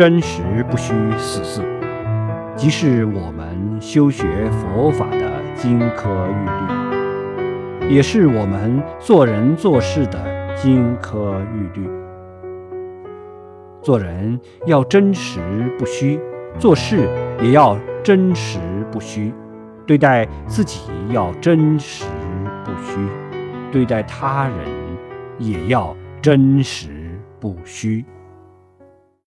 真实不虚四字即是我们修学佛法的金科玉律。也是我们做人做事的金科玉律。做人要真实不虚做事也要真实不虚。对待自己要真实不虚对待他人也要真实不虚。